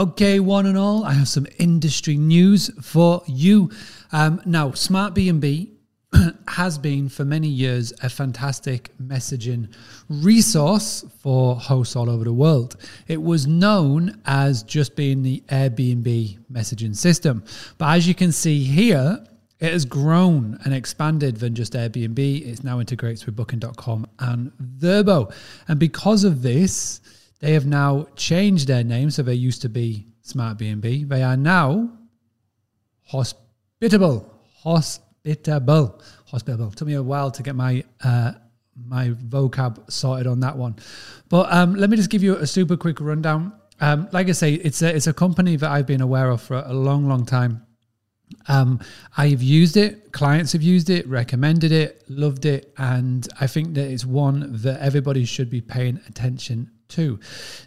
Okay, one and all, I have some industry news for you. Um, now, Smartbnb has been for many years a fantastic messaging resource for hosts all over the world. It was known as just being the Airbnb messaging system. But as you can see here, it has grown and expanded than just Airbnb. It now integrates with Booking.com and Vrbo. And because of this, they have now changed their name. So they used to be Smartbnb. They are now Hospitable. Hospitable. Hospitable. Took me a while to get my uh, my vocab sorted on that one. But um, let me just give you a super quick rundown. Um, like I say, it's a, it's a company that I've been aware of for a long, long time. Um, I've used it, clients have used it, recommended it, loved it, and I think that it's one that everybody should be paying attention to.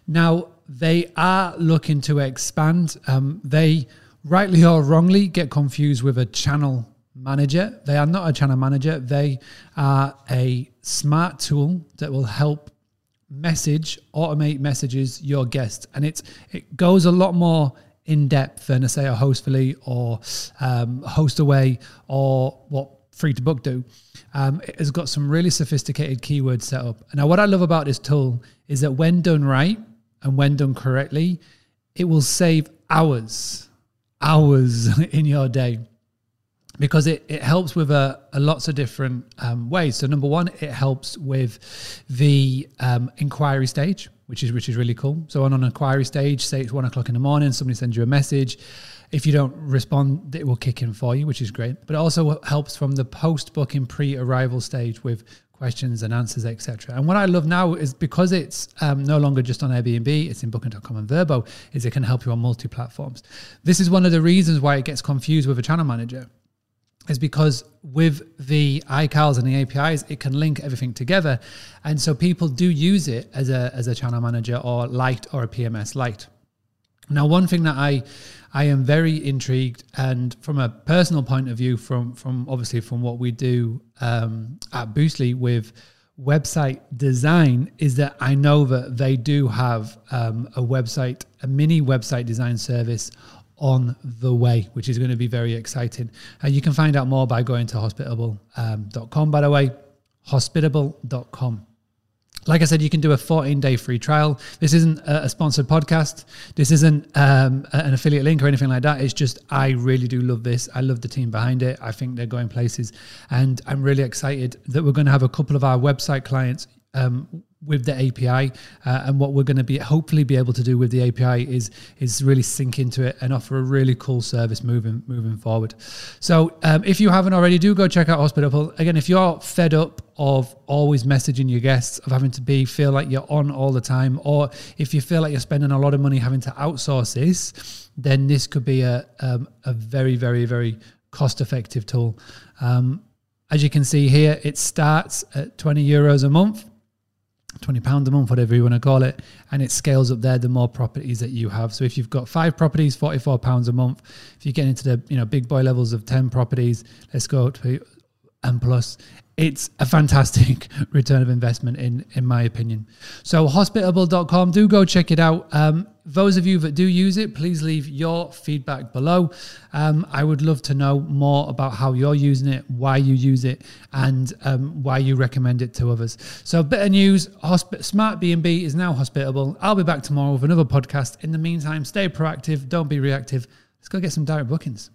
Now, they are looking to expand. Um, they, rightly or wrongly, get confused with a channel manager. They are not a channel manager, they are a smart tool that will help message, automate messages your guests And it's it goes a lot more in depth than, say, a Hostfully or um, Hostaway or what Freetobook do. Um, it has got some really sophisticated keywords set up. Now, what I love about this tool is that when done right and when done correctly, it will save hours, hours in your day because it, it helps with a, a lots of different um, ways. So number one, it helps with the um, inquiry stage, which is which is really cool. So on an inquiry stage, say it's one o'clock in the morning, somebody sends you a message. If you don't respond, it will kick in for you, which is great. But it also helps from the post booking pre arrival stage with questions and answers, etc. And what I love now is because it's um, no longer just on Airbnb, it's in Booking.com and Vrbo, is it can help you on multi platforms. This is one of the reasons why it gets confused with a channel manager is because with the iCals and the APIs, it can link everything together. And so people do use it as a, as a channel manager or light or a PMS light. Now, one thing that I I am very intrigued, and from a personal point of view, from from obviously from what we do um, at Boostly with website design, is that I know that they do have um, a website, a mini website design service on the way, which is going to be very exciting. Uh, you can find out more by going to hospitable.com, um, by the way, hospitable.com. Like I said, you can do a 14 day free trial. This isn't a sponsored podcast. This isn't um, an affiliate link or anything like that. It's just, I really do love this. I love the team behind it. I think they're going places. And I'm really excited that we're going to have a couple of our website clients um, with the API. Uh, and what we're going to be hopefully be able to do with the API is is really sync into it and offer a really cool service moving moving forward. So um, if you haven't already, do go check out Hospitable. Again, if you're fed up of always messaging your guests, of having to be feel like you're on all the time, or if you feel like you're spending a lot of money having to outsource this, then this could be a um, a very very very cost effective tool. Um, as you can see here, it starts at 20 euros a month 20 pounds a month, whatever you want to call it, and it scales up there the more properties that you have. So if you've got five properties, 44 pounds a month. If you get into the you know big boy levels of 10 properties, let's go to and plus it's a fantastic return of investment in in my opinion. So hospitable.com do go check it out. Um, those of you that do use it please leave your feedback below. Um, i would love to know more about how you're using it why you use it and um, why you recommend it to others. So bit of news Smartbnb is now hospitable. I'll be back tomorrow with another podcast. In the meantime stay proactive don't be reactive. Let's go get some direct bookings